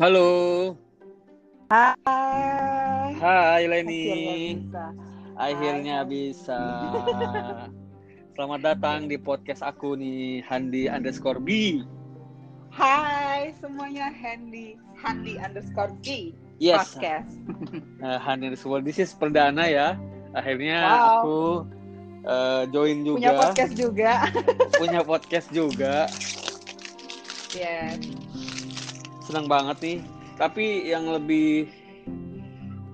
Halo. Hai. Hai Leni. Akhirnya bisa. Akhirnya bisa. Selamat datang di podcast aku nih, Handi underscore B. Hai semuanya Handy Handy underscore G Yes, podcast. uh, Handi underscore. This is perdana ya. Akhirnya Wow. aku uh, join juga. Punya podcast juga. Punya podcast juga. Yes. Senang banget nih. Tapi yang lebih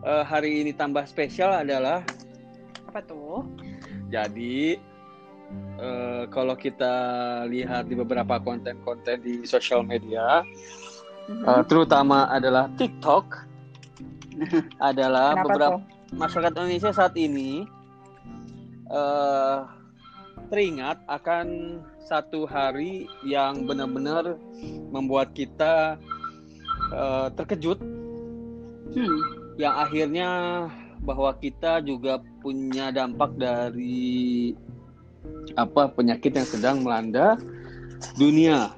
uh, hari ini tambah spesial adalah Apa tuh? Jadi eh, kalau kita lihat di beberapa konten-konten di sosial media, Mhm. eh, terutama adalah TikTok, adalah Kenapa beberapa tuh? masyarakat Indonesia saat ini eh, teringat akan satu hari yang benar-benar membuat kita eh, terkejut, Hmm. yang akhirnya bahwa kita juga punya dampak dari apa penyakit yang sedang melanda dunia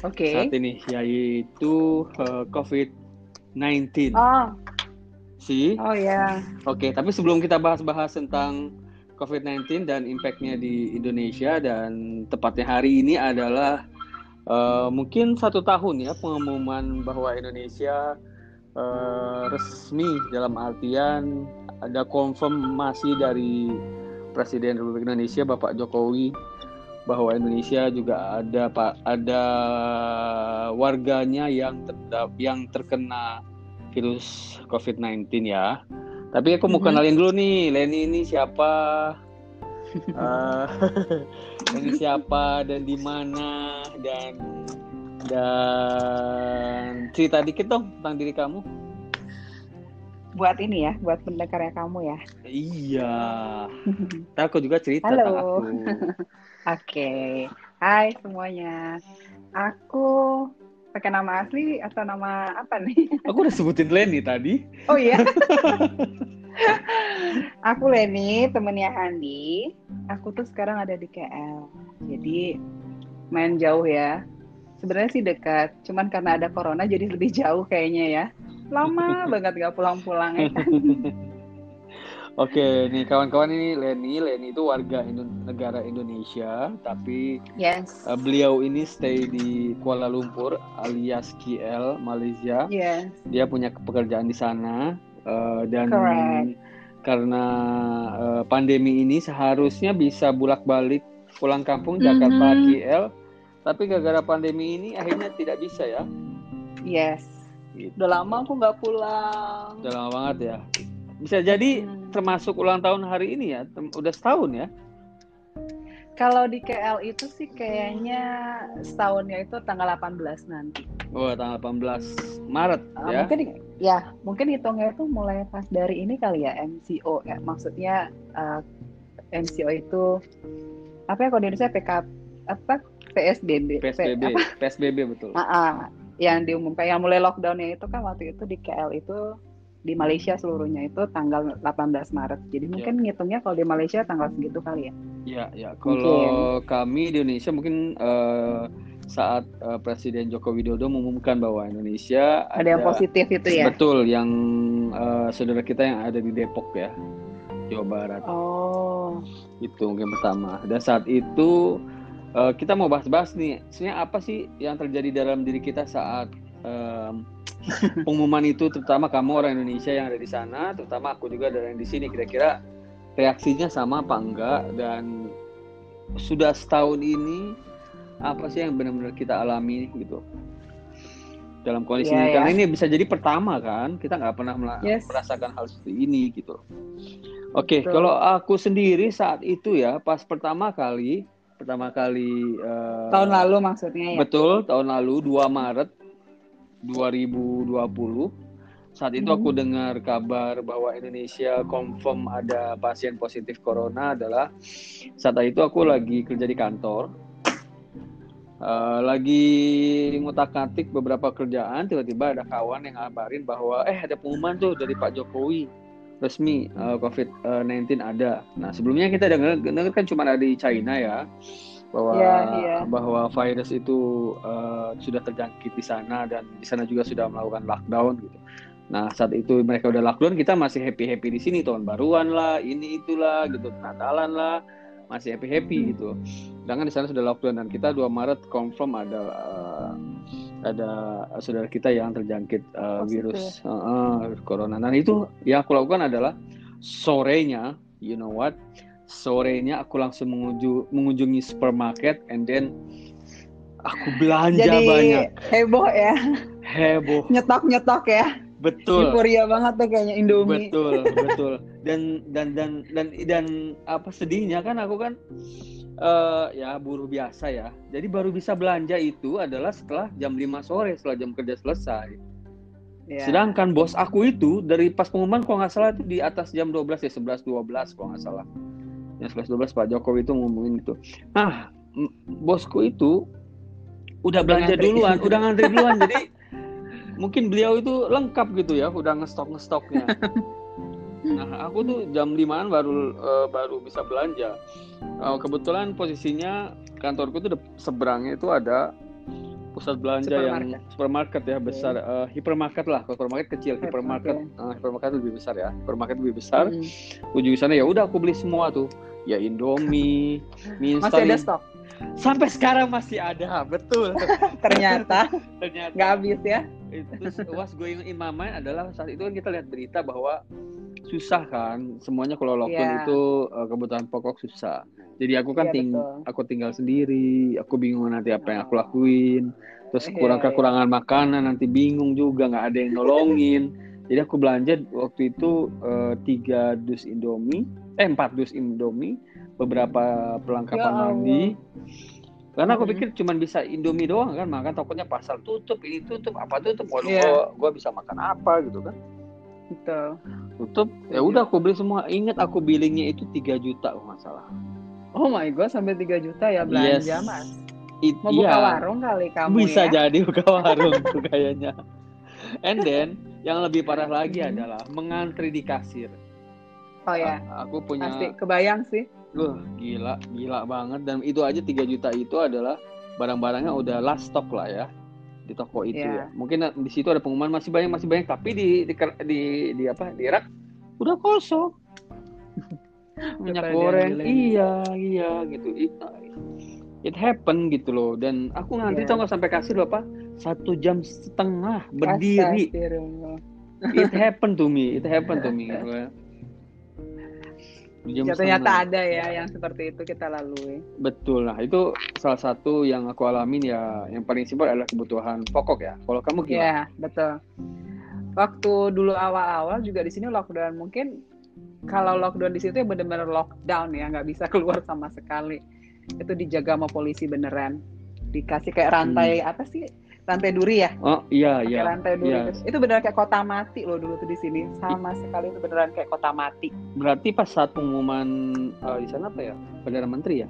Oke. saat ini yaitu eh, COVID-19. Oh, sih. oh ya. Oke, tapi sebelum kita bahas-bahas tentang COVID-19 dan impactnya di Indonesia dan tepatnya hari ini adalah eh, mungkin satu tahun ya pengumuman bahwa Indonesia eh, resmi dalam artian ada konfirmasi dari Presiden Republik Indonesia Bapak Jokowi bahwa Indonesia juga ada pak ada warganya yang terdap yang terkena virus COVID-19 ya. Tapi aku mau Mhm. kenalin dulu nih, Leni ini siapa? Eh, Leni siapa dan di mana dan dan cerita dikit dong tentang diri kamu. Buat ini ya, buat pendengarnya kamu ya. Iya. Ntar aku juga cerita Halo. aku. Oke. Hai semuanya. Aku pakai nama asli atau nama apa nih? Aku udah sebutin Leni tadi. Oh iya. aku Leni, temennya Handi. Aku tuh sekarang ada di KL. Jadi main jauh ya. Sebenarnya sih dekat, cuman karena ada corona jadi lebih jauh kayaknya ya. Lama banget gak pulang-pulang ya kan. Oke, nih kawan-kawan ini Leni. Leni itu warga Indo- negara Indonesia, tapi Yes. Uh, beliau ini stay di Kuala Lumpur alias KL Malaysia. Yes. Dia punya pekerjaan di sana uh, dan Correct. Karena uh, pandemi ini seharusnya bisa bolak-balik pulang kampung Jakarta Mhm. KL, tapi gara-gara pandemi ini akhirnya tidak bisa ya. Yes. Gitu. Udah lama aku nggak pulang. Udah lama banget ya. Bisa jadi Hmm. termasuk ulang tahun hari ini ya, udah setahun ya. Kalau di KL itu sih kayaknya setahunnya itu tanggal 18 nanti. Wah, tanggal 18 Maret Uh, ya. Mungkin ya, mungkin hitungnya itu mulai pas dari ini kali ya MCO ya. Maksudnya uh, MCO itu apa ya kalau di Indonesia PK apa PSBB. P- PSBB, apa? PSBB betul. Ah, ah, yang diumumkan yang mulai lockdownnya itu kan waktu itu di KL itu di Malaysia seluruhnya itu tanggal 18 Maret. Jadi mungkin ngitungnya kalau di Malaysia tanggal segitu kali ya. Ya, ya. Kalau kami di Indonesia mungkin eh, saat eh, Presiden Joko Widodo mengumumkan bahwa Indonesia Ada yang positif itu ya. betul yang eh, saudara kita yang ada di Depok ya, Jawa Barat Oh. itu mungkin pertama. Dan saat itu eh, kita mau bahas-bahas nih, sebenarnya apa sih yang terjadi dalam diri kita saat em, pengumuman itu, terutama kamu orang Indonesia yang ada di sana, terutama aku juga ada yang di sini. Kira-kira reaksinya sama apa enggak? Dan sudah setahun ini apa sih yang benar-benar kita alami gitu dalam kondisi Iya, ini? ya. Karena ini bisa jadi pertama kan, kita nggak pernah Yes. merasakan hal seperti ini gitu. Oke, Betul. kalau aku sendiri saat itu ya, pas pertama kali, pertama kali eh, Tahun lalu maksudnya ya. Betul, tahun lalu 2 Maret 2020. Saat itu Hmm. aku dengar kabar bahwa Indonesia confirm ada pasien positif corona adalah saat itu aku lagi kerja di kantor. Eh, lagi ngutak-ngatik beberapa kerjaan, tiba-tiba ada kawan yang ngabarin bahwa eh ada pengumuman tuh dari Pak Jokowi resmi eh, COVID-19 ada. Nah sebelumnya kita dengar, dengar kan cuma ada di China ya. Bahwa yeah, yeah. bahwa virus itu uh, sudah terjangkit di sana dan di sana juga sudah melakukan lockdown gitu. Nah saat itu mereka udah lockdown kita masih happy happy di sini tahun baruan lah ini itulah gitu Natalan lah masih happy happy hmm. gitu. Sedangkan di sana sudah lockdown dan kita 2 Maret confirm ada uh, ada saudara kita yang terjangkit uh, virus uh, uh, corona. Dan itu yang aku lakukan adalah sorenya, you know what? Sorenya aku langsung mengunjung, mengunjungi supermarket and then aku belanja Jadi, banyak. Heboh ya. Heboh. Nyetok-nyetok ya. Betul. Euforia banget tuh kayaknya Indomie. Betul, betul. Dan dan dan dan dan apa sedihnya kan aku kan uh, ya buruh biasa ya. Jadi baru bisa belanja itu adalah setelah jam 5 sore, setelah jam kerja selesai. Yeah. Sedangkan bos aku itu dari pas pengumuman kalau nggak salah itu di atas jam 12 ya 11 12 kalau nggak salah yang 11 12 Pak Jokowi itu ngomongin itu. Nah, bosku itu udah belanja ngantri. duluan, udah ngantri duluan. jadi mungkin beliau itu lengkap gitu ya, udah ngestok ngestoknya. Nah, aku tuh jam limaan baru uh, baru bisa belanja. Uh, kebetulan posisinya kantorku tuh seberangnya itu ada pusat belanja supermarket. yang supermarket ya besar okay. uh, hypermarket lah kalau supermarket kecil hypermarket uh, hypermarket lebih besar ya hypermarket lebih besar hmm. ujung sana ya udah aku beli semua tuh ya Indomie, mie instan. Masih ada stok. Sampai sekarang masih ada, betul. Ternyata. Ternyata. Nggak habis ya. Terus was going in my mind adalah saat itu kan kita lihat berita bahwa susah kan semuanya kalau lockdown yeah. itu uh, kebutuhan pokok susah jadi aku kan yeah, ting betul. aku tinggal sendiri aku bingung nanti apa yang aku lakuin terus iya, kurang yeah, kekurangan yeah. makanan nanti bingung juga nggak ada yang nolongin jadi aku belanja waktu itu uh, tiga dus indomie eh empat dus Indomie, beberapa perlengkapan ya mandi. Karena aku pikir cuma bisa Indomie doang kan, makan takutnya pasar tutup, ini tutup, apa tutup, waduh yeah. gua, gua bisa makan apa gitu kan. Betul. Tutup, ya udah aku beli semua. Ingat aku billingnya itu 3 juta kalau nggak salah. Oh my god, sampai 3 juta ya belanja yes. mas. It, Mau buka iya. warung kali kamu Bisa ya? jadi buka warung tuh kayaknya. And then yang lebih parah lagi adalah mengantri di kasir. Oh ya. Aku punya. Pasti kebayang sih. Loh, gila, gila banget dan itu aja 3 juta itu adalah barang-barangnya udah last stock lah ya di toko itu yeah. ya. Mungkin di situ ada pengumuman masih banyak masih banyak tapi di di di, di apa? Di rak udah kosong. Minyak goreng. Iya, iya gitu. It, it happen gitu loh dan aku ngantri yeah. tau gak sampai kasir bapak satu jam setengah berdiri. It happen to me, it happen to me. Jam ya, ternyata ada ya yang seperti itu kita lalui. Betul lah, itu salah satu yang aku alamin ya. Yang paling simpel adalah kebutuhan pokok ya. Kalau kamu gimana? Iya betul. Waktu dulu awal-awal juga di sini lockdown mungkin kalau lockdown di situ ya benar-benar lockdown ya, nggak bisa keluar sama sekali. Itu dijaga sama polisi beneran. Dikasih kayak rantai hmm. apa sih? Lantai duri ya? Oh iya iya. lantai duri iya. itu, itu beneran kayak kota mati loh dulu tuh di sini sama sekali itu beneran kayak kota mati. Berarti pas saat pengumuman uh, di sana apa ya perdana menteri ya?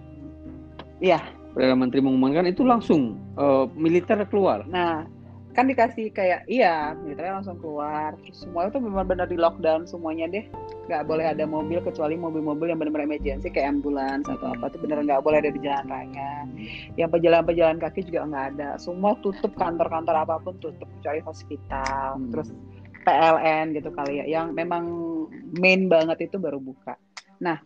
Iya. Perdana menteri mengumumkan itu langsung uh, militer keluar. Nah kan dikasih kayak iya militernya langsung keluar. Terus semua itu benar-benar di lockdown semuanya deh. Nggak boleh ada mobil kecuali mobil-mobil yang benar-benar emergency kayak ambulans atau apa itu benar nggak boleh ada di jalan raya. Yang pejalan-pejalan kaki juga nggak ada. Semua tutup kantor-kantor apa pun tutup kecuali hospital. Hmm. terus PLN gitu kali ya yang memang main banget itu baru buka. Nah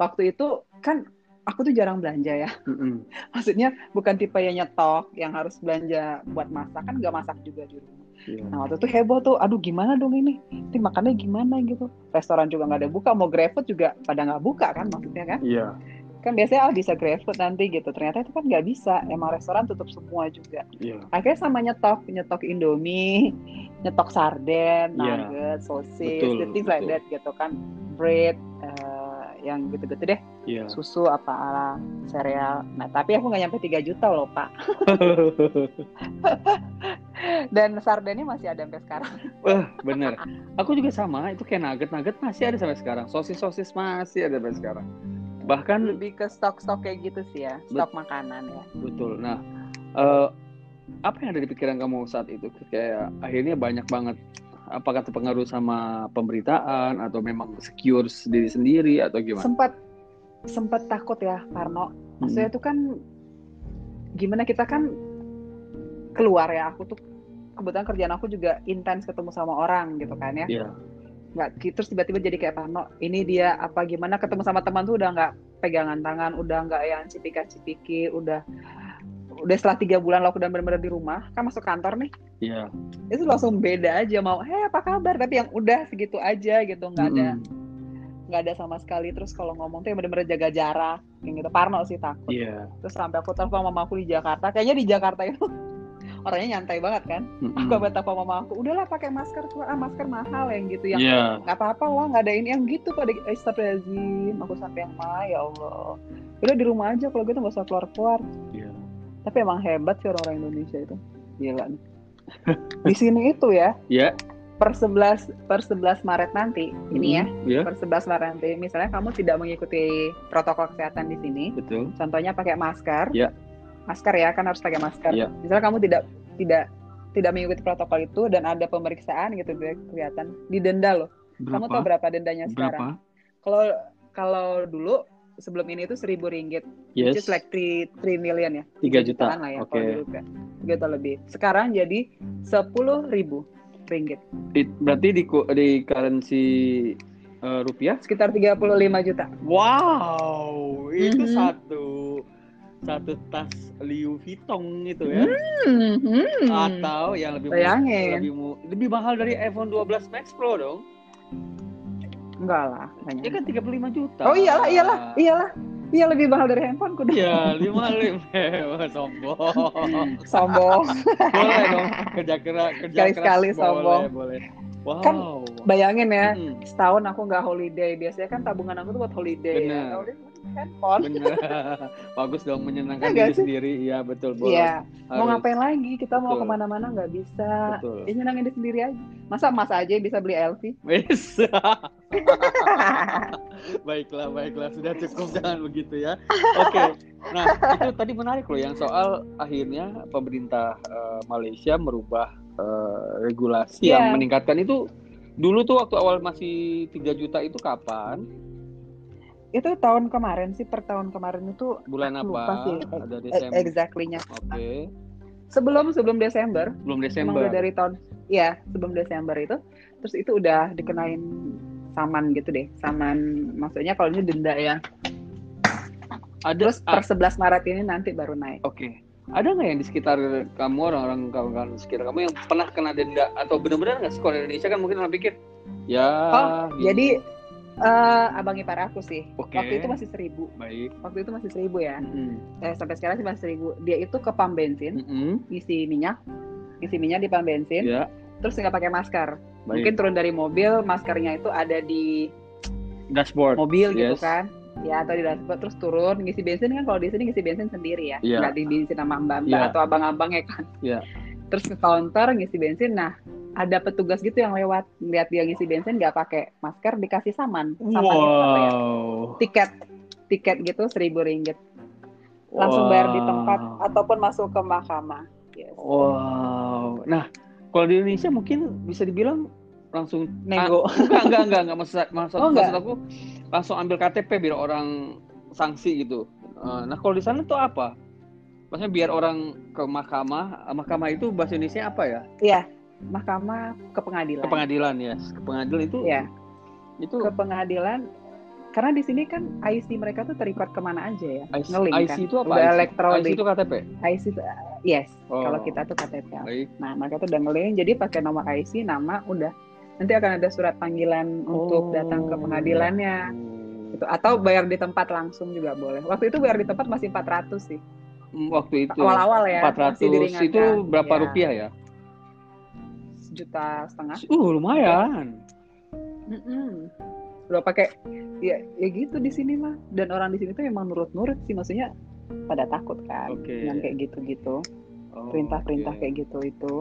waktu itu kan aku tuh jarang belanja ya. Mm-hmm. Maksudnya bukan tipe yang nyetok, yang harus belanja buat masak kan nggak masak juga di rumah. Yeah. Nah waktu itu heboh tuh, aduh gimana dong ini? Ini makannya gimana gitu? Restoran juga nggak ada buka, mau GrabFood juga pada nggak buka kan maksudnya kan? Iya. Yeah. Kan biasanya oh, bisa GrabFood nanti gitu. Ternyata itu kan nggak bisa, emang restoran tutup semua juga. Yeah. Akhirnya sama nyetok, nyetok Indomie, nyetok sarden, yeah. nugget, sosis, things like that gitu kan, bread. Uh, yang gitu-gitu deh. Yeah. susu apa ala sereal. Nah tapi aku nggak nyampe 3 juta loh pak. Dan sardennya masih ada sampai sekarang. Wah bener. Aku juga sama itu kayak nugget. Nugget masih ada sampai sekarang. Sosis sosis masih ada sampai sekarang. Bahkan lebih ke stok-stok kayak gitu sih ya stok bet makanan ya. Betul. Nah uh, apa yang ada di pikiran kamu saat itu? Kayak akhirnya banyak banget apakah terpengaruh sama pemberitaan atau memang secure diri sendiri atau gimana? Sempat sempat takut ya Karno. Maksudnya hmm. itu kan gimana kita kan keluar ya aku tuh kebetulan kerjaan aku juga intens ketemu sama orang gitu kan ya Iya. nggak terus tiba-tiba jadi kayak Parno ini dia apa gimana ketemu sama teman tuh udah nggak pegangan tangan udah nggak yang cipika-cipiki udah udah setelah tiga bulan lockdown benar-benar di rumah kan masuk kantor nih Iya. itu langsung beda aja mau heh apa kabar tapi yang udah segitu aja gitu nggak ada nggak ada sama sekali terus kalau ngomong tuh yang bener-bener jaga jarak yang gitu Parno sih takut Iya. terus sampai aku telepon mama aku di Jakarta kayaknya di Jakarta itu orangnya nyantai banget kan Mm-mm. aku telepon mama aku udahlah pakai masker tuh ah masker mahal yang gitu yang Iya. nggak apa-apa lah nggak ada ini yang gitu pada Astagfirullahaladzim aku sampai yang mah ya Allah udah di rumah aja kalau gitu nggak usah keluar-keluar. Tapi emang hebat sih orang-orang Indonesia itu gila nih. di sini itu ya Iya. per 11 per 11 Maret nanti ini ya Iya. per 11 Maret nanti misalnya kamu tidak mengikuti protokol kesehatan di sini Betul. contohnya pakai masker Ya. masker ya kan harus pakai masker Ya. misalnya kamu tidak tidak tidak mengikuti protokol itu dan ada pemeriksaan gitu kelihatan didenda loh kamu tahu berapa dendanya sekarang Berapa? kalau kalau dulu sebelum ini itu seribu ringgit which Yes. is like 3, 3 million ya 3 juta. jutaan lah ya Oke. kalau dulu kan tiga juta lebih sekarang jadi sepuluh ribu ringgit It- Berarti di ku- di currency eh, rupiah? sekitar 35 juta Wow, itu Mhm. satu satu tas Louis Vuitton itu ya. Hmm, hmm. Atau yang lebih Bayangin. lebih lebih mahal dari iPhone 12 Max Pro dong. Enggak lah. Ya kan 35 juta. oh iyalah iyalah iyalah iya lebih mahal dari handphone ku Iya, lima lima sombong. sombong boleh dong kerja keras kerja Sekali-sekali keras sombong. boleh boleh. Wow. Kan bayangin ya Mm-mm, setahun aku nggak holiday biasanya kan tabungan aku tuh buat holiday Bener. ya Holiday handphone bener. Bagus dong menyenangkan Iya diri sih? sendiri. Iya betul boleh. iya mau ngapain lagi kita mau Betul. ke mana-mana nggak bisa Betul. ya nyenangin diri sendiri aja masa mas aja bisa beli LV Wes. baiklah, baiklah. Sudah cukup jangan begitu ya. Oke. Nah, itu tadi menarik loh yang soal akhirnya pemerintah eh, Malaysia merubah eh, regulasi Iya. yang meningkatkan itu dulu tuh waktu awal masih 3 juta itu kapan? itu tahun kemarin sih per tahun kemarin itu Bulan apa? lupa sih. Ada e- Desember. exactly-nya Oke. sebelum sebelum Desember Belum emang Desember. udah dari tahun ya sebelum Desember itu terus itu udah dikenain saman gitu deh saman maksudnya kalau ini denda ya Ada terus per 11 Maret ini nanti baru naik Oke. Ada nggak yang di sekitar kamu orang-orang kawan-kawan sekitar kamu yang pernah kena denda atau benar-benar nggak di Indonesia kan mungkin orang pikir ya. Oh, gini. jadi eh abang ipar aku sih Oke. waktu itu masih seribu baik. waktu itu masih seribu ya Mm-mm. eh, sampai sekarang sih masih seribu dia itu ke pam bensin Mm-mm. isi minyak isi minyak di pam bensin Ya, terus nggak pakai masker baik. mungkin turun dari mobil maskernya itu ada di dashboard. mobil gitu Yes. kan ya atau di dashboard terus turun ngisi bensin kan kalau di sini ngisi bensin sendiri ya Iya. nggak di bensin sama mbak mbak Iya. atau abang-abang ya kan Iya. terus ke counter ngisi bensin nah ada petugas gitu yang lewat lihat dia ngisi bensin nggak pakai masker dikasih saman saman itu ya Wow. tiket tiket gitu seribu ringgit langsung bayar di tempat Wow. ataupun masuk ke mahkamah yes. Wow. Nah, kalau di Indonesia mungkin bisa dibilang langsung nego Ah, enggak enggak enggak enggak maksud maksud, Oh, enggak. maksud aku langsung ambil KTP biar orang sanksi gitu. Eh, Nah, kalau di sana tuh apa? Maksudnya biar orang ke mahkamah, mahkamah itu bahasa Indonesia apa ya? Iya, mahkamah ke pengadilan. Ke pengadilan ya. Ke pengadilan itu Iya, itu ke pengadilan. Karena di sini kan IC mereka tuh terikat ke mana aja ya, IC, ngelink IC kan. itu apa? Udah IC? elektronik. IC itu KTP. IC itu, yes. Oh. Kalau kita tuh KTP. Baik. Nah, mereka tuh udah ngelink, jadi pakai nomor IC, nama, udah. Nanti akan ada surat panggilan untuk datang ke Oh. pengadilannya. Gitu. Atau bayar di tempat langsung juga boleh. Waktu itu bayar di tempat masih 400 sih. Hmm, Waktu itu Awal-awal ya. 400 masih diringankan. itu berapa Iya, rupiah ya? Sejuta setengah. Uh, lumayan. Mm-mm. Udah pakai ya ya gitu di sini mah dan orang di sini tuh emang nurut-nurut sih maksudnya pada takut kan Oke. yang kayak gitu-gitu Oh, perintah-perintah oke. kayak gitu itu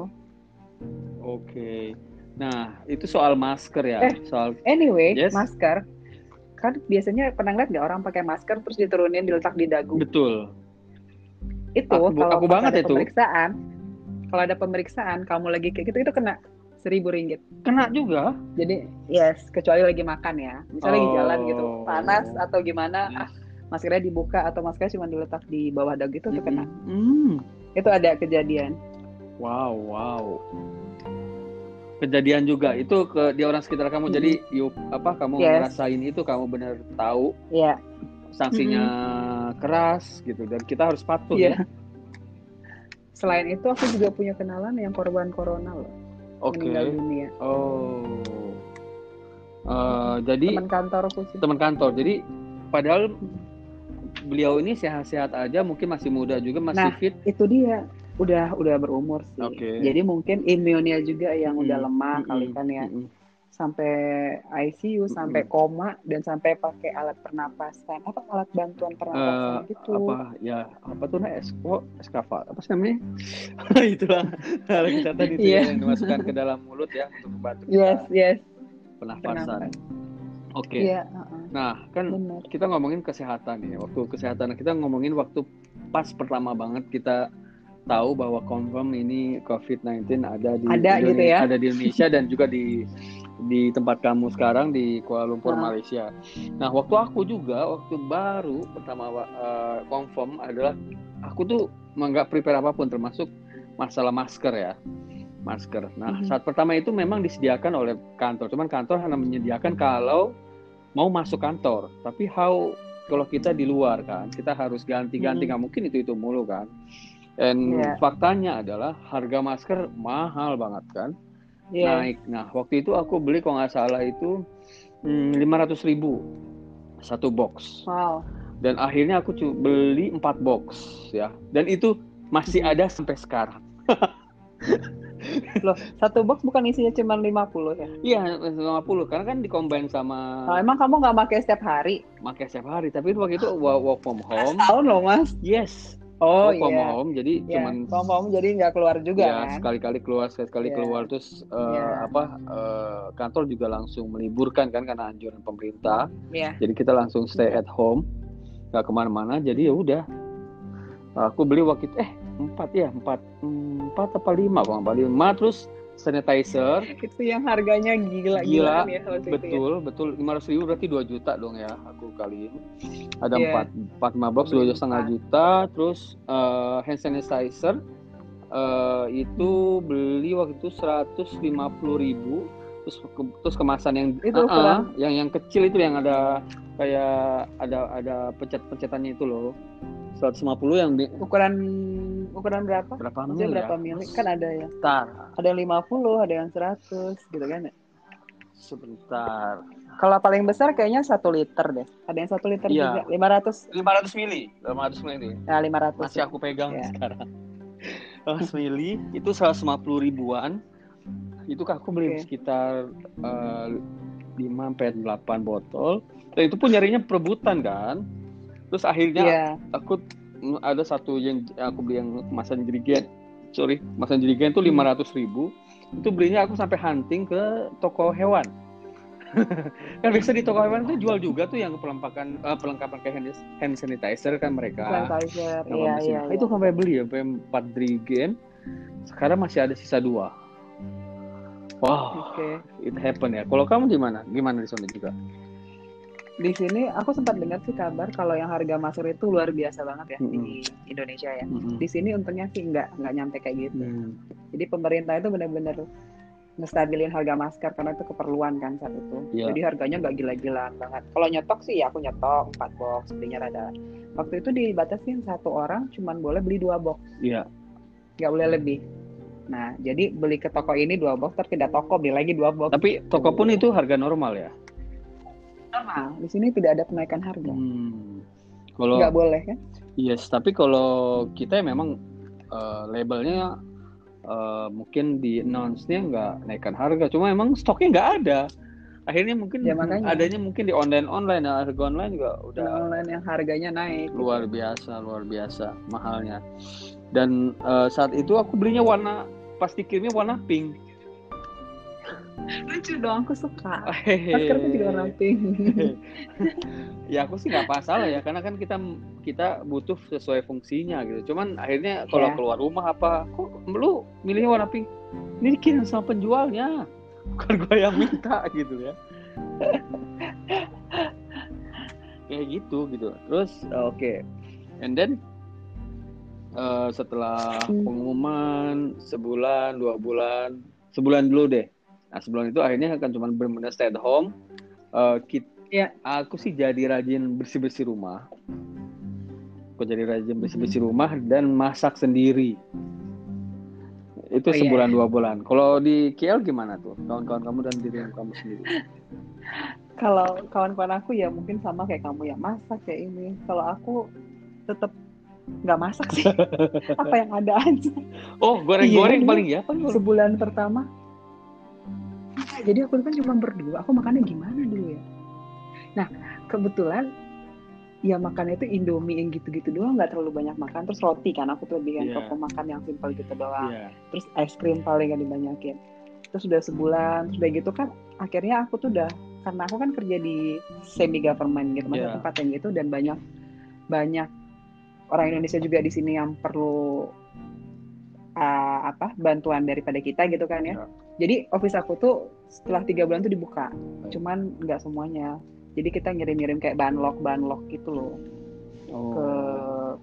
Oke. Nah, itu soal masker ya, Eh. soal anyway Yes. masker kan biasanya pernah lihat nggak orang pakai masker terus diturunin diletak di dagu betul. itu Aku- kalau aku banget ada itu. pemeriksaan kalau ada pemeriksaan kamu lagi kayak gitu itu kena seribu ringgit Kena juga. jadi yes kecuali lagi makan ya misalnya lagi jalan gitu Oh. panas atau gimana ah maskernya dibuka atau maskernya cuma diletak di bawah dagu itu tuh kena. Hmm. Itu ada kejadian. Wow, wow. Kejadian juga itu ke di orang sekitar kamu. Jadi yuk apa kamu Yes. ngerasain itu kamu benar tahu Iya. sanksinya keras gitu dan kita harus patuh Iya. ya. Selain itu aku juga punya kenalan yang korban corona loh, Oke. meninggal dunia. Oh. Eh, jadi Teman kantorku sih. teman kantor. Jadi padahal beliau ini sehat-sehat aja, mungkin masih muda juga, masih Nah, fit. Itu dia udah udah berumur sih. Oke. Jadi mungkin imunnya juga yang udah lemah kali Mm-mm. kan ya. Mm-mm. Sampai ICU, sampai koma dan sampai pakai alat pernapasan. Apa alat bantuan pernapasan Eh, gitu. apa ya apa tuh nah esko eskava apa sih namanya itulah alat kesehatan itu Iya. ya, yang dimasukkan ke dalam mulut ya untuk membantu kita Yes, yes. Pernapasan. oke Iya, heeh, nah kan benar. kita ngomongin kesehatan ya waktu kesehatan kita ngomongin waktu pas pertama banget kita tahu bahwa confirm ini COVID-19 ada di Ada gitu Indone- ya. ada di Indonesia dan juga di di tempat kamu sekarang di Kuala Lumpur Ah. Malaysia. Nah waktu aku juga waktu baru pertama uh, confirm adalah aku tuh nggak prepare apa pun termasuk masalah masker ya masker. Nah Mhm. saat pertama itu memang disediakan oleh kantor, cuman kantor hanya menyediakan kalau mau masuk kantor. Tapi how kalau kita di luar kan, kita harus ganti-ganti, Mhm. nggak mungkin itu itu mulu kan. Dan Iya. faktanya adalah harga masker mahal banget kan, Iya. naik. Nah waktu itu aku beli kalau nggak salah itu lima ratus ribu satu box. Wow. Dan akhirnya aku beli 4 box ya. Dan itu masih Mhm. ada sampai sekarang. Loh, satu box bukan isinya cuma 50 ya? Iya, 50 karena kan dikombin sama Nah, emang kamu nggak pakai setiap hari? pakai setiap hari. Tapi waktu itu work from home. Tahun loh, Mas. Yes. Oh from iya. home. Jadi Iya, cuman kamu jadi nggak keluar juga ya, kan? sekali-kali keluar, sekali-kali Iya. keluar terus eh, Iya. apa eh, kantor juga langsung meliburkan kan karena anjuran pemerintah. Iya. Jadi kita langsung stay at home, nggak ke mana-mana. Jadi ya udah. Aku beli waktu itu eh empat ya empat empat apa lima nggak salah. lima terus sanitizer Itu yang harganya gila Gila, ya waktu itu ya. betul betul lima ratus ribu berarti 2 juta dong ya aku kali ini ada Iya. empat empat lima box dua setengah empat. juta terus eh, hand sanitizer eh, itu beli waktu itu seratus lima puluh ribu terus ke- terus kemasan yang Itu ah, ukuran. yang yang kecil itu yang ada kayak ada ada pencet pencetannya itu loh 150 yang di Ukuran ukuran berapa? berapa Maksudnya mil berapa ya? mili? Kan ada ya. Sebentar, Ada yang 50, ada yang 100 gitu kan ya. sebentar. Kalau paling besar kayaknya satu liter deh. Ada yang satu liter Iya. juga. 500. 500 mili, 500 mili. Nah, 500. masih aku pegang Ya. sekarang. 100 mili itu 150 ribuan. Itu aku beli Oke. sekitar eh, 5 sampai 8 botol. Dan itu pun nyarinya perebutan kan. Terus akhirnya Iya. aku ada satu yang aku beli yang kemasan jerigen. Sorry, kemasan jerigen itu Hmm. 500 ribu. Itu belinya aku sampai hunting ke toko hewan. kan biasa di toko hewan itu jual juga tuh yang pelempakan eh, pelengkapan kayak hand, hand sanitizer kan mereka. Sanitizer. Iya, iya, iya. Itu sampai beli ya, sampai 4 drigen. Sekarang masih ada sisa dua. Wow, Oke. it happen ya. Kalau kamu gimana? Gimana di sana juga? Di sini aku sempat dengar sih kabar kalau yang harga masker itu luar biasa banget ya di Indonesia ya. Mm-mm. Di sini untungnya sih nggak nggak nyampe kayak gitu. Hmm. Jadi pemerintah itu benar-benar ngestabilin harga masker karena itu keperluan kan saat itu. Iya. Jadi harganya nggak gila-gilaan banget. Kalau nyetok sih ya aku nyetok 4 box belinya rada. Waktu itu dibatasin satu orang cuman boleh beli dua box, Iya. nggak boleh lebih. Nah, jadi beli ke toko ini dua box, terus pindah toko beli lagi dua box. Tapi toko pun itu harga normal ya. normal. Di sini tidak ada kenaikan harga. Hmm. Kalau Nggak boleh kan? yes, tapi kalau kita memang eh, labelnya eh, mungkin di announce-nya nggak naikkan harga, cuma emang stoknya nggak ada. Akhirnya mungkin Ya, makanya. adanya mungkin di online online, nah, harga online juga udah Online yang harganya naik. luar biasa luar biasa mahalnya dan eh, saat itu aku belinya warna pas dikirimnya warna pink Lucu dong, aku suka. Maskerku juga warna pink. ya aku sih nggak masalah ya karena kan kita kita butuh sesuai fungsinya gitu cuman akhirnya kalau Ya. keluar rumah apa kok lu milihnya warna pink ini dikirim sama penjualnya bukan gue yang minta gitu ya kayak gitu gitu terus uh, oke okay. and then uh, setelah Hmm. pengumuman sebulan dua bulan sebulan dulu deh nah sebulan itu akhirnya akan cuma benar-benar stay at home uh, kit- Iya. aku sih jadi rajin bersih bersih rumah aku jadi rajin bersih bersih Mm-hmm. rumah dan masak sendiri itu Oh, iya. sebulan dua bulan kalau di KL gimana tuh kawan-kawan kamu dan diri kamu sendiri Kalau kawan-kawan aku ya mungkin sama kayak kamu ya masak kayak ini. Kalau aku tetap nggak masak sih. Apa yang ada aja. oh goreng-goreng Iya, paling ya paling goreng. Sebulan pertama. Nah, Jadi aku kan cuma berdua. Aku makannya gimana dulu ya? Nah kebetulan ya makannya itu Indomie yang gitu-gitu doang nggak terlalu banyak makan terus roti kan aku tuh lebih yang Iya. toko makan yang simpel gitu doang Iya. terus es krim paling gak dibanyakin terus udah sebulan terus udah gitu kan akhirnya aku tuh udah karena aku kan kerja di semi government gitu maksudnya Iya. tempat yang gitu dan banyak banyak orang Indonesia juga di sini yang perlu uh, apa bantuan daripada kita gitu kan ya Iya. jadi office aku tuh setelah tiga bulan tuh dibuka cuman nggak semuanya jadi kita ngirim-ngirim kayak banlog banlog gitu loh ke oh.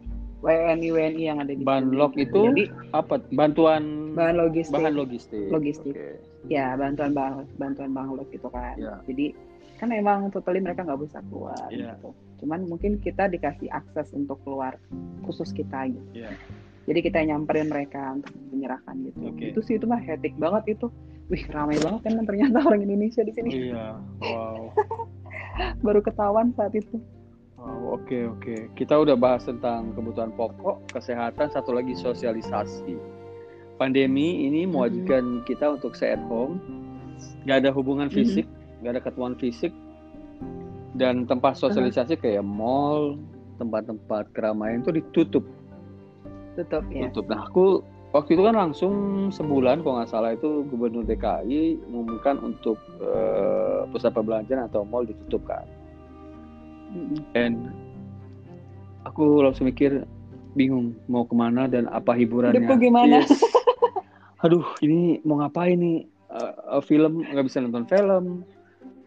WNI WNI yang ada di Banlog sini. itu jadi apa bantuan bahan logistik bahan logistik Logistik. Oke. Ya bantuan bang bantuan banglog gitu kan Ya. jadi kan emang totally mereka nggak bisa keluar Iya. gitu cuman mungkin kita dikasih akses untuk keluar khusus kita gitu Iya. jadi kita nyamperin mereka untuk menyerahkan gitu Oke. itu sih itu mah hectic banget itu wih ramai banget kan ternyata orang Indonesia di sini iya wow baru ketahuan saat itu Wow, oke oke. Kita udah bahas tentang kebutuhan pokok, kesehatan, satu lagi sosialisasi. Pandemi ini Mm-hmm. mewajibkan kita untuk stay at home, gak ada hubungan Mhm. fisik, gak ada ketemuan fisik, dan tempat sosialisasi kayak mall, tempat-tempat keramaian itu ditutup. tutup ya Tutup. Nah, aku waktu itu kan langsung sebulan, kalau nggak salah itu Gubernur DKI mengumumkan untuk eh, pusat perbelanjaan atau mall ditutup kan. Mm-mm. And aku langsung mikir bingung mau ke mana dan apa hiburannya. Hidupku gimana? Yes. Aduh, ini mau ngapain nih? Eh, film nggak bisa nonton film,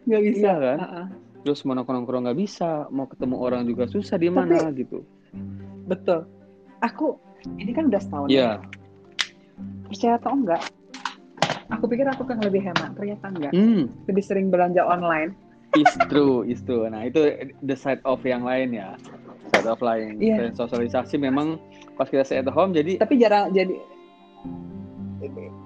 nggak bisa Iya kan? Uh-uh. terus mau nongkrong-nongkrong nggak bisa, mau ketemu orang juga susah di mana gitu. betul aku ini kan udah setahun Iya. percaya atau enggak aku pikir aku kan lebih hemat ternyata enggak Hmm, lebih sering belanja online is true, is true. Nah itu the side of yang lain ya, side of lain. Dan sosialisasi memang pas kita stay at home jadi tapi jarang jadi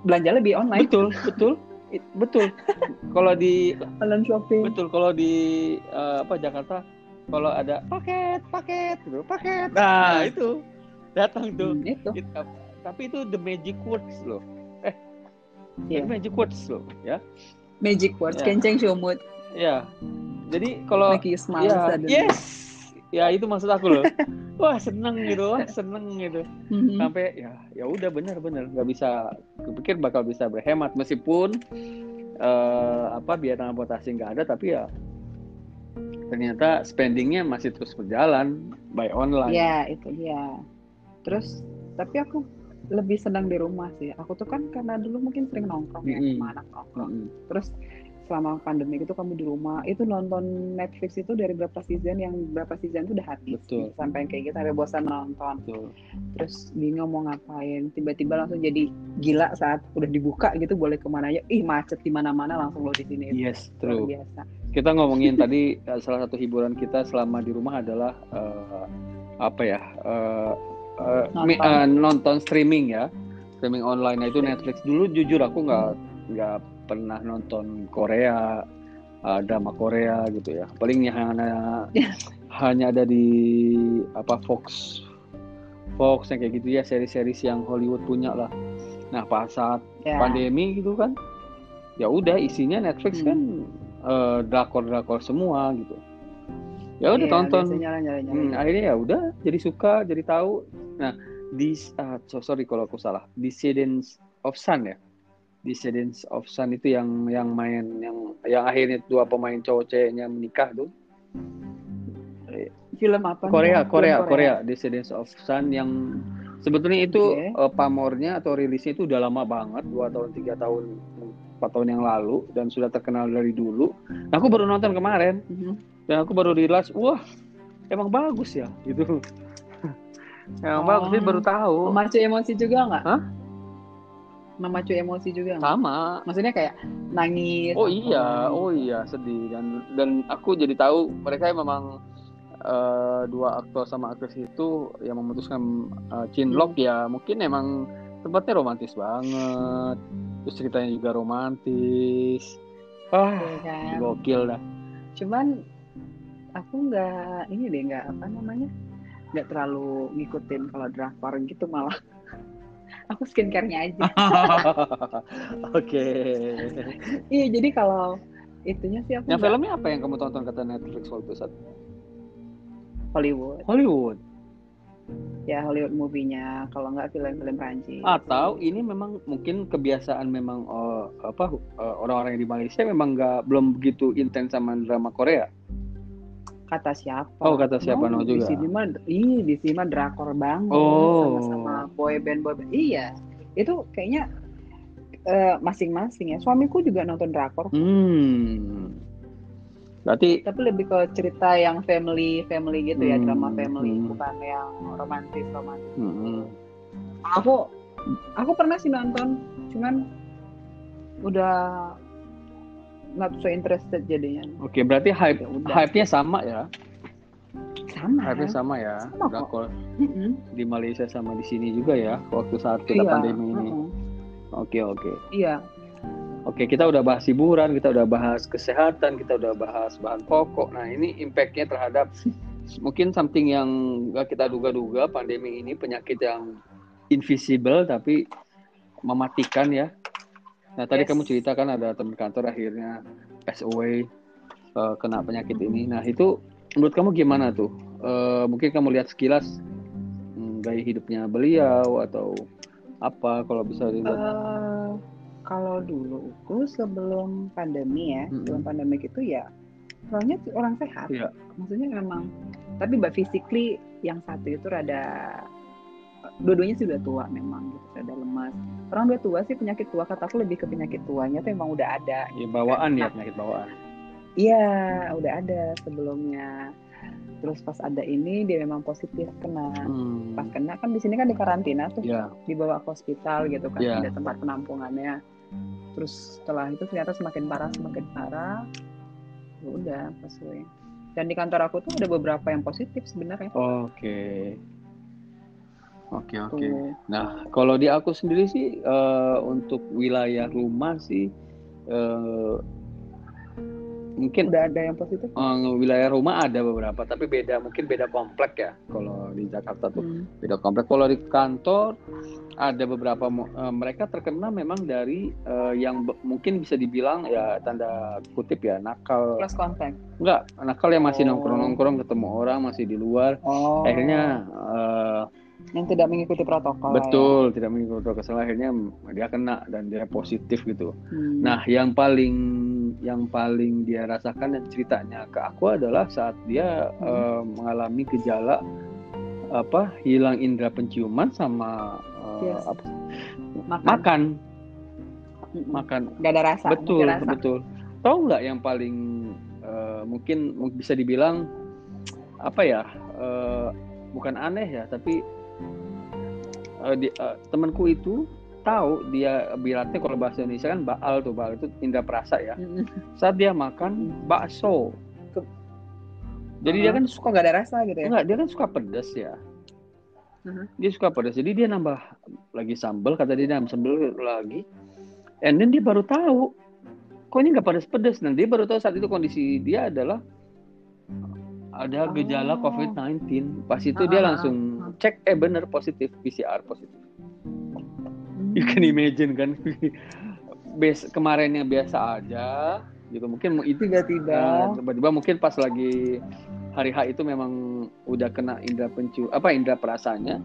belanja lebih online betul, betul, it- betul. Kalau di online shopping Betul, kalau di eh, apa Jakarta kalau ada paket, paket gitu, paket. Nah, itu datang tuh. Hmm, itu It- ap- tapi itu the magic words loh. Eh, Iya. the magic words loh, ya. magic words Ya. kenceng syumut Ya. Jadi kalau make you smile ya, suddenly. yes. Ya itu maksud aku loh. Wah, seneng gitu, wah, seneng gitu. Mhm. Sampai ya ya udah benar-benar nggak bisa kupikir bakal bisa berhemat meskipun eh, apa biaya transportasi nggak ada tapi ya ternyata spendingnya masih terus berjalan by online. ya itu dia terus tapi aku lebih senang di rumah sih aku tuh kan karena dulu mungkin sering nongkrong ya Mm-mm. sama anak nongkrong Mm-mm. terus selama pandemi itu kamu di rumah itu nonton Netflix itu dari berapa season yang berapa season itu udah habis Betul. sampai kayak gitu sampai bosan nonton Betul. terus bingung mau ngapain tiba-tiba langsung jadi gila saat udah dibuka gitu boleh ke mana aja ih macet di mana-mana langsung lo di sini Yes, luar true. biasa Kita ngomongin tadi eh, salah satu hiburan kita selama di rumah adalah eh, apa ya? eh, mi- Nonton. eh, nonton streaming ya. Streaming online Nah, itu Netflix dulu jujur aku nggak nggak pernah nonton Korea, eh, drama Korea gitu ya. Palingnya hanya hanya ada di apa Fox Fox yang kayak gitu ya seri-series yang Hollywood punya lah. Nah pas saat ya pandemi gitu kan ya udah isinya Netflix Hmm. kan eh, drakor-drakor semua gitu ya udah Iya, tonton biasanya nyala-nyala. Hmm, akhirnya ya udah jadi suka jadi tahu nah di so- sorry kalau aku salah Descendants of Sun ya Descendants of Sun itu yang yang main yang yang akhirnya dua pemain cowok ceweknya menikah tuh film apa nih? Korea Film Korea Korea Descendants of Sun yang sebetulnya itu Oke. eh, pamornya atau rilisnya itu udah lama banget dua tahun tiga tahun empat tahun yang lalu dan sudah terkenal dari dulu. Nah, aku baru nonton kemarin Mhm. dan aku baru realize wah emang bagus ya gitu emang Oh. bagus sih baru tahu Memacu emosi juga nggak? Hah? Memacu emosi juga sama. Maksudnya kayak nangis. oh iya oh iya sedih. Dan dan aku jadi tahu mereka memang eh, dua aktor sama aktris itu yang memutuskan eh, Chinlock ya mungkin emang tempatnya romantis banget. Terus ceritanya juga romantis. Ah Iya kan? gokil dah. Cuman aku nggak ini deh nggak apa namanya nggak terlalu ngikutin kalau drakor gitu malah aku skincare-nya aja. oke. Iya jadi kalau itunya sih aku yang filmnya apa yang kamu tonton kata Netflix waktu saat Hollywood. Hollywood? Ya Hollywood movie-nya kalau nggak film-film Prancis. atau ini memang mungkin kebiasaan memang eh, apa eh, orang-orang yang di Malaysia memang nggak belum begitu intens sama drama Korea kata siapa? Oh, kata siapa, no Di juga. sini mah, iya di sini mah drakor banget, Oh. sama-sama boy band boy band. Iya, itu kayaknya eh, masing-masing ya. Suamiku juga nonton drakor, hmm berarti tapi lebih ke cerita yang family family gitu ya, Hmm, drama family, hmm. bukan yang romantis romantis. hmm, Aku aku pernah sih nonton, cuman udah not so interested jadinya. oke berarti hype Ya hype-nya sama ya Sama. hype-nya sama ya Sama kok. di Malaysia sama di sini juga ya waktu saat kita Iya, pandemi ini oke oke Iya. Oke, kita udah bahas hiburan, kita udah bahas kesehatan, kita udah bahas bahan pokok. Nah, ini impact-nya terhadap mungkin something yang gak kita duga-duga pandemi ini penyakit yang invisible tapi mematikan ya. Nah, tadi Yes. kamu ceritakan ada teman kantor akhirnya pass away eh, kena penyakit ini. Nah, itu menurut kamu gimana tuh? Eh, mungkin kamu lihat sekilas hmm, gaya hidupnya beliau atau apa kalau bisa dilihat. Eh, kalau dulu itu sebelum pandemi ya, Mm-mm. sebelum pandemi itu ya orangnya orang sehat. Iya. Maksudnya memang tapi mbak physically yang satu itu rada dua-duanya sih udah tua memang gitu, rada lemas. Orang udah tua sih penyakit tua kataku lebih ke penyakit tuanya tuh emang udah ada. Ya, bawaan ya penyakit bawaan. Iya, udah ada sebelumnya. Terus pas ada ini dia memang positif kena. Hmm. Pas kena kan di sini kan di karantina tuh. Ya, dibawa ke hospital gitu kan Iya. ada tempat penampungannya terus setelah itu ternyata semakin parah semakin parah ya udah pas gue dan di kantor aku tuh ada beberapa yang positif sebenarnya oke. Oke, oke. tuh Nah, kalau di aku sendiri sih eh, untuk wilayah rumah sih eh, mungkin udah ada yang positif eh, wilayah rumah ada beberapa, tapi beda mungkin beda komplek ya. Kalau di Jakarta tuh Hmm. beda komplek. Kalau di kantor ada beberapa eh, mereka terkena memang dari eh, yang mungkin bisa dibilang ya tanda kutip ya nakal. close contact Enggak, nakal yang masih Oh. nongkrong-nongkrong ketemu orang masih di luar. oh Akhirnya eh, yang tidak mengikuti protokol ya. betul tidak mengikuti protokol akhirnya dia kena dan dia positif gitu. Hmm. Nah, yang paling yang paling dia rasakan dan ceritanya ke aku adalah saat dia Hmm. eh, mengalami gejala apa hilang indera penciuman sama eh, Yes. apa, makan makan makan nggak ada rasa betul rasa. betul tahu nggak yang paling eh, mungkin mu- bisa dibilang apa ya eh, bukan aneh ya tapi eh, di- eh, temanku itu tahu dia biratnya kalau bahasa Indonesia kan baal tuh baal itu indra perasa ya. Saat dia makan bakso. Jadi dia Uh-huh. kan kok nggak ada rasa gitu ya? Enggak dia kan suka pedas ya. Uh-huh. dia suka pedas jadi dia nambah lagi sambal kata dia nambah sambal lagi. And then dia baru tahu kok ini nggak pedas-pedas? Dan dia baru tahu saat itu kondisi dia adalah ada gejala Oh. COVID-19 pas itu dia Ah, ah, langsung cek eh bener positif PCR positif Hmm. you can imagine kan Bes kemarinnya biasa aja gitu mungkin itu tiba-tiba Nah, tiba-tiba mungkin pas lagi hari H itu memang udah kena indera pencium apa indera perasanya.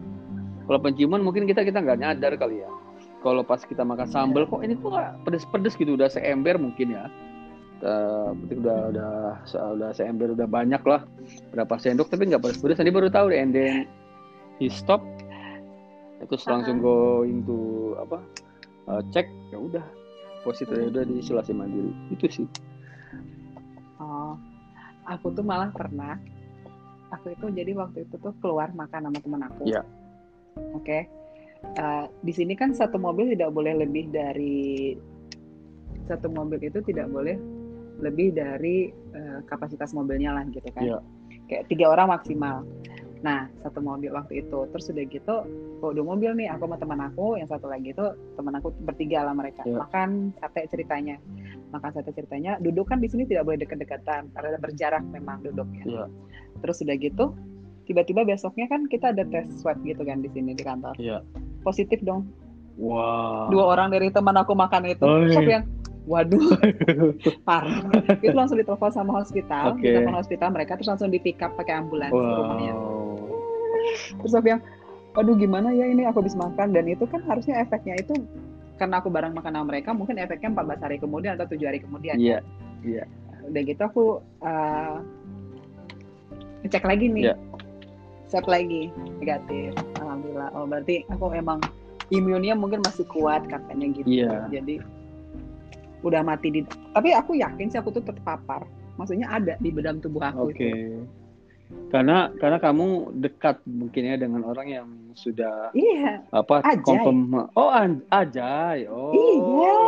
Kalau penciuman mungkin kita kita nggak nyadar kali ya. Kalau pas kita makan sambal kok ini kok pedes-pedes gitu udah seember mungkin ya. Eh, berarti udah udah udah seember udah banyak lah berapa sendok tapi nggak pedes-pedes. Tadi baru tahu deh and then he stop terus langsung going to apa eh, cek ya udah positif ya udah di isolasi mandiri itu sih. Oh. aku tuh malah pernah aku itu jadi waktu itu tuh keluar makan sama teman aku. Iya. Oke. Uh, di sini kan satu mobil tidak boleh lebih dari satu mobil itu tidak boleh lebih dari uh, kapasitas mobilnya lah gitu kan. Iya. Kayak tiga orang maksimal. Nah satu mobil waktu itu terus udah gitu, oh, dua mobil nih aku sama teman aku, yang satu lagi itu teman aku bertiga lah mereka Iya. makan sate ceritanya, makan sate ceritanya. Duduk kan di sini tidak boleh deket-deketan karena berjarak memang duduknya. Iya. Terus udah gitu, tiba-tiba besoknya kan kita ada tes swab gitu kan di sini di kantor. Iya. Positif dong. Wah. Dua orang dari teman aku makan itu. Oh, yang waduh parah. itu langsung ditelepon sama hospital, Oke. ditelepon hospital mereka terus langsung di pick up pakai ambulans rumahnya. Terus aku yang waduh gimana ya ini aku habis makan dan itu kan harusnya efeknya itu karena aku bareng makan sama mereka mungkin efeknya 14 hari kemudian atau tujuh hari kemudian. Iya. Udah gitu aku uh, ngecek lagi nih. Iya. Swab lagi negatif. Alhamdulillah. Oh berarti aku emang imunnya mungkin masih kuat katanya gitu. Iya. Jadi udah mati di tapi aku yakin sih aku tuh terpapar. Maksudnya ada di bedam tubuh aku Oke. itu. Karena karena kamu dekat mungkin ya dengan orang yang sudah Iya, apa Ajay. confirm oh an, ajay oh Iya.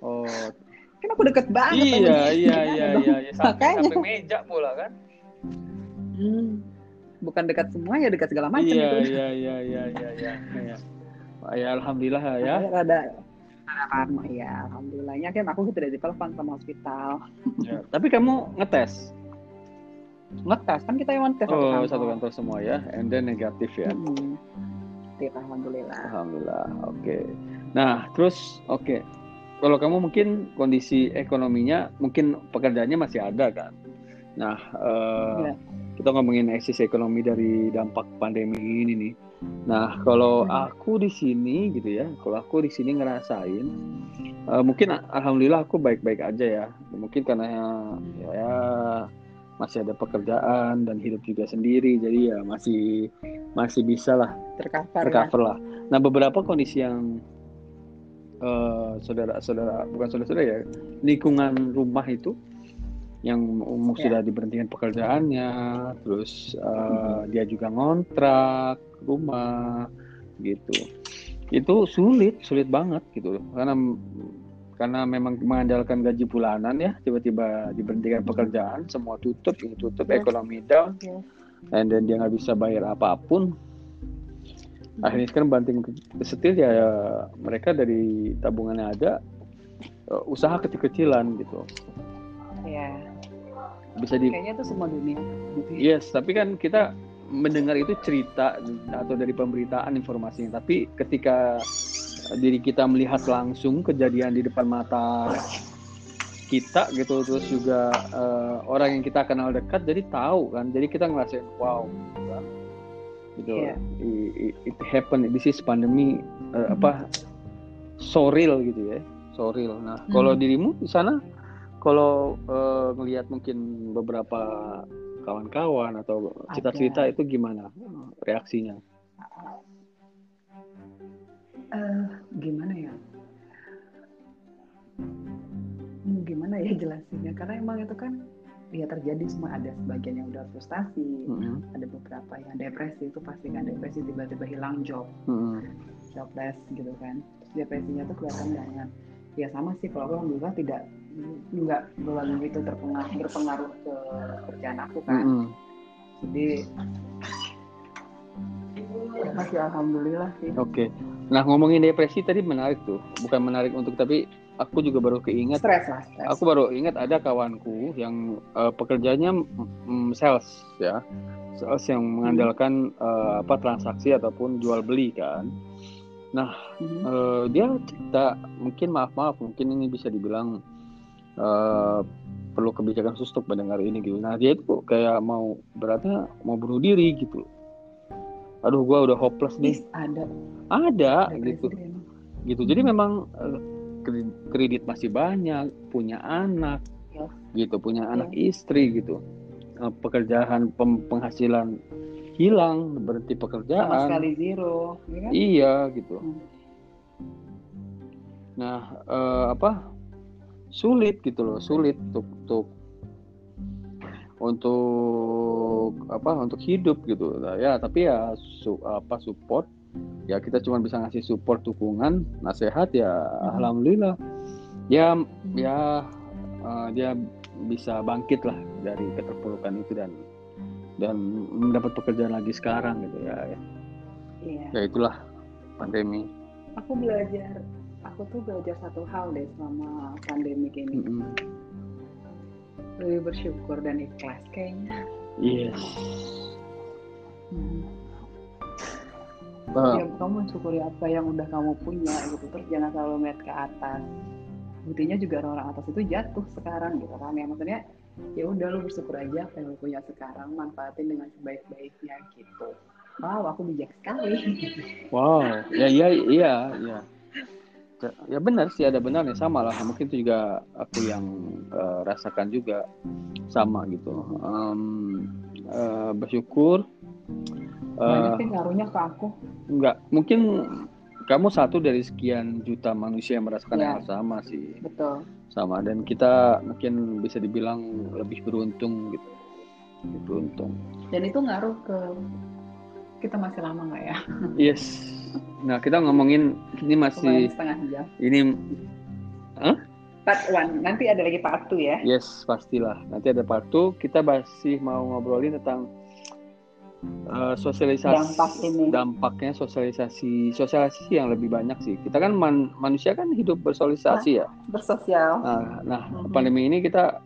oh kan aku deket banget iya iya iya iya ya, sampai, Makanya. sampai meja pula kan Hmm. Bukan dekat semua ya dekat segala macam iya itu. iya iya iya iya iya iya ya alhamdulillah ya rada parno ya, alhamdulillahnya kan aku sudah ditelepon sama hospital. Ya, tapi kamu ngetes Ngetes kan kita yang tes oh satu kantor semua ya and then negatif ya Hmm. Alhamdulillah. alhamdulillah oke nah terus oke kalau kamu mungkin kondisi ekonominya mungkin pekerjaannya masih ada kan nah eh, Iya. kita ngomongin eksis ekonomi dari dampak pandemi ini nih nah kalau Hmm. aku di sini gitu ya kalau aku di sini ngerasain eh, mungkin alhamdulillah aku baik-baik aja ya mungkin karena ya masih ada pekerjaan dan hidup juga sendiri jadi ya masih masih bisa lah Tercover ya. tercover lah. Nah beberapa kondisi yang eh, saudara-saudara bukan saudara-saudara ya lingkungan rumah itu yang umum Ya. sudah diberhentikan pekerjaannya, terus eh, dia juga ngontrak rumah gitu. Itu sulit, sulit banget gitu loh. Karena karena memang mengandalkan gaji bulanan ya, tiba-tiba diberhentikan pekerjaan, semua tutup, ini tutup, Ya. ekonomi down, Oke. and then dia nggak bisa bayar apa pun akhirnya sekarang banting ke setir ya mereka dari tabungannya ada eh, usaha kecil-kecilan gitu Ya, bisa di kayaknya itu semua dunia. Gitu ya. yes tapi kan kita mendengar itu cerita atau dari pemberitaan informasinya tapi ketika diri kita melihat langsung kejadian di depan mata kita gitu terus juga eh, orang yang kita kenal dekat jadi tahu kan. Jadi kita ngerasain wow gitu. Kan gitu Iya. I- i- it happen this is pandemi eh, apa so real gitu ya so real. Nah kalau Hmm. dirimu di sana kalau ngelihat mungkin beberapa kawan-kawan atau cerita-cerita itu gimana reaksinya Eh, gimana ya? Hmm, gimana ya jelasinnya? Karena emang itu kan ya terjadi semua ada sebagian yang udah frustasi, Mm-mm. ada beberapa yang depresi itu pasti kan depresi tiba-tiba hilang job, Mm-mm. jobless gitu kan. Terus depresinya tuh kelihatan banget. Ya sama sih kalau alhamdulillah tidak nggak begitu terpengaruh berpengaruh ke kerjaan aku kan. Mm-mm. Jadi masih alhamdulillah sih. Oke. Nah ngomongin depresi tadi menarik tuh, bukan menarik untuk tapi aku juga baru keinget. Stres lah, stres. Aku baru ingat ada kawanku yang eh, pekerjaannya mm, sales ya, sales yang mengandalkan eh, apa transaksi ataupun jual beli kan. Mhm. Eh, dia cerita mungkin maaf maaf mungkin ini bisa dibilang eh, perlu kebijakan khusus untuk mendengar ini gitu. Nah dia itu kayak mau beratnya mau bunuh diri gitu. Aduh gua udah hopeless nih. Ih, ada Ada gitu emang. gitu jadi memang eh, kredit, masih banyak punya anak Ya. gitu punya anak istri gitu Eh, pekerjaan pem- penghasilan hilang berhenti sama pekerjaan sekali zero, ya kan? iya gitu Hmm. nah eh, apa sulit gitu loh sulit untuk untuk untuk apa untuk hidup gitu. Nah, ya tapi ya su, apa support. Ya kita cuma bisa ngasih support dukungan nasihat ya hmm. alhamdulillah. Ya ya uh, dia bisa bangkit lah dari keterpurukan itu dan dan mendapat pekerjaan lagi sekarang gitu ya ya, iya. ya itulah pandemi. Aku belajar aku tuh belajar satu hal deh selama pandemi ini mm -hmm. Lebih bersyukur dan ikhlas kayaknya. Yes. Hmm. uh. ya kamu mensyukuri apa yang udah kamu punya gitu. Terus jangan selalu melihat ke atas. Buktinya juga orang-orang atas itu jatuh sekarang gitu kan ya. Maksudnya ya udah lu bersyukur aja apa yang lu punya sekarang. Manfaatin dengan sebaik-baiknya gitu. Wow aku bijak sekali. Wow. Ya iya iya iya ya benar sih ada benar nih sama lah mungkin itu juga aku yang uh, rasakan juga sama gitu um, uh, bersyukur uh, ke aku enggak mungkin kamu satu dari sekian juta manusia yang merasakan ya. hal sama sih. Betul. Sama dan kita mungkin bisa dibilang lebih beruntung gitu. Lebih beruntung. Dan itu ngaruh ke kita masih lama nggak ya? Yes. Nah kita ngomongin ini masih setengah jam. Ini, huh? Part one. Nanti ada lagi part two ya? Yes, pastilah. Nanti ada part two. Kita masih mau ngobrolin tentang uh, sosialisasi dampak ini dampaknya sosialisasi sosialisasi yang lebih banyak sih kita kan man, manusia kan hidup bersosialisasi nah, ya bersosial nah, nah mm-hmm. pandemi ini kita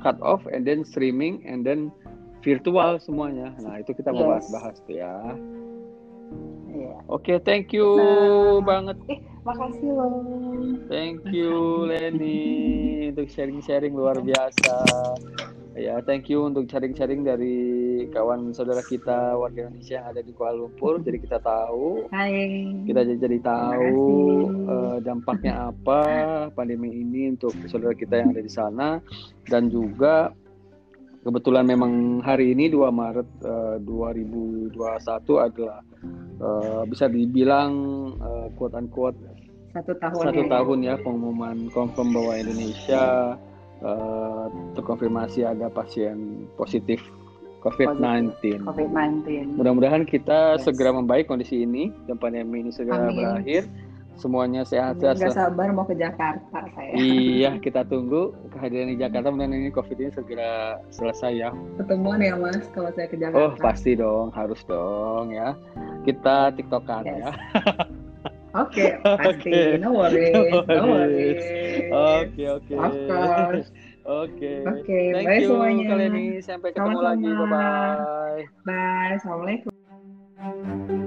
cut off and then streaming and then virtual semuanya nah itu kita mau bahas-bahas tuh ya yeah. oke okay, thank you nah, banget. Eh, makasih loh. Thank you Lenny untuk sharing-sharing luar biasa. Ya, thank you untuk sharing-sharing dari kawan saudara kita warga Indonesia yang ada di Kuala Lumpur. Jadi kita tahu, Hai. kita jadi tahu uh, dampaknya apa pandemi ini untuk saudara kita yang ada di sana. Dan juga kebetulan memang hari ini 2 Maret uh, 2021 adalah uh, bisa dibilang uh, quote unquote satu tahun satu ya. tahun ya pengumuman confirm bahwa Indonesia uh, terkonfirmasi ada pasien positif COVID-19. COVID-19. Mudah-mudahan kita yes. segera membaik kondisi ini dan pandemi ini segera Amin. berakhir. Semuanya sehat sehat. Gak sabar mau ke Jakarta saya. Iya, kita tunggu kehadiran di Jakarta mudah ini COVID ini segera selesai ya. Ketemuan ya Mas kalau saya ke Jakarta. Oh pasti dong, harus dong ya. Kita tiktokan yes. ya. Oke, pasti. Okay. No worries. No worries. Oke, oke. Oke. Oke, Thank bye you semuanya. kali ini. Sampai ketemu Sama-sama. lagi. Bye-bye. Bye. Assalamualaikum.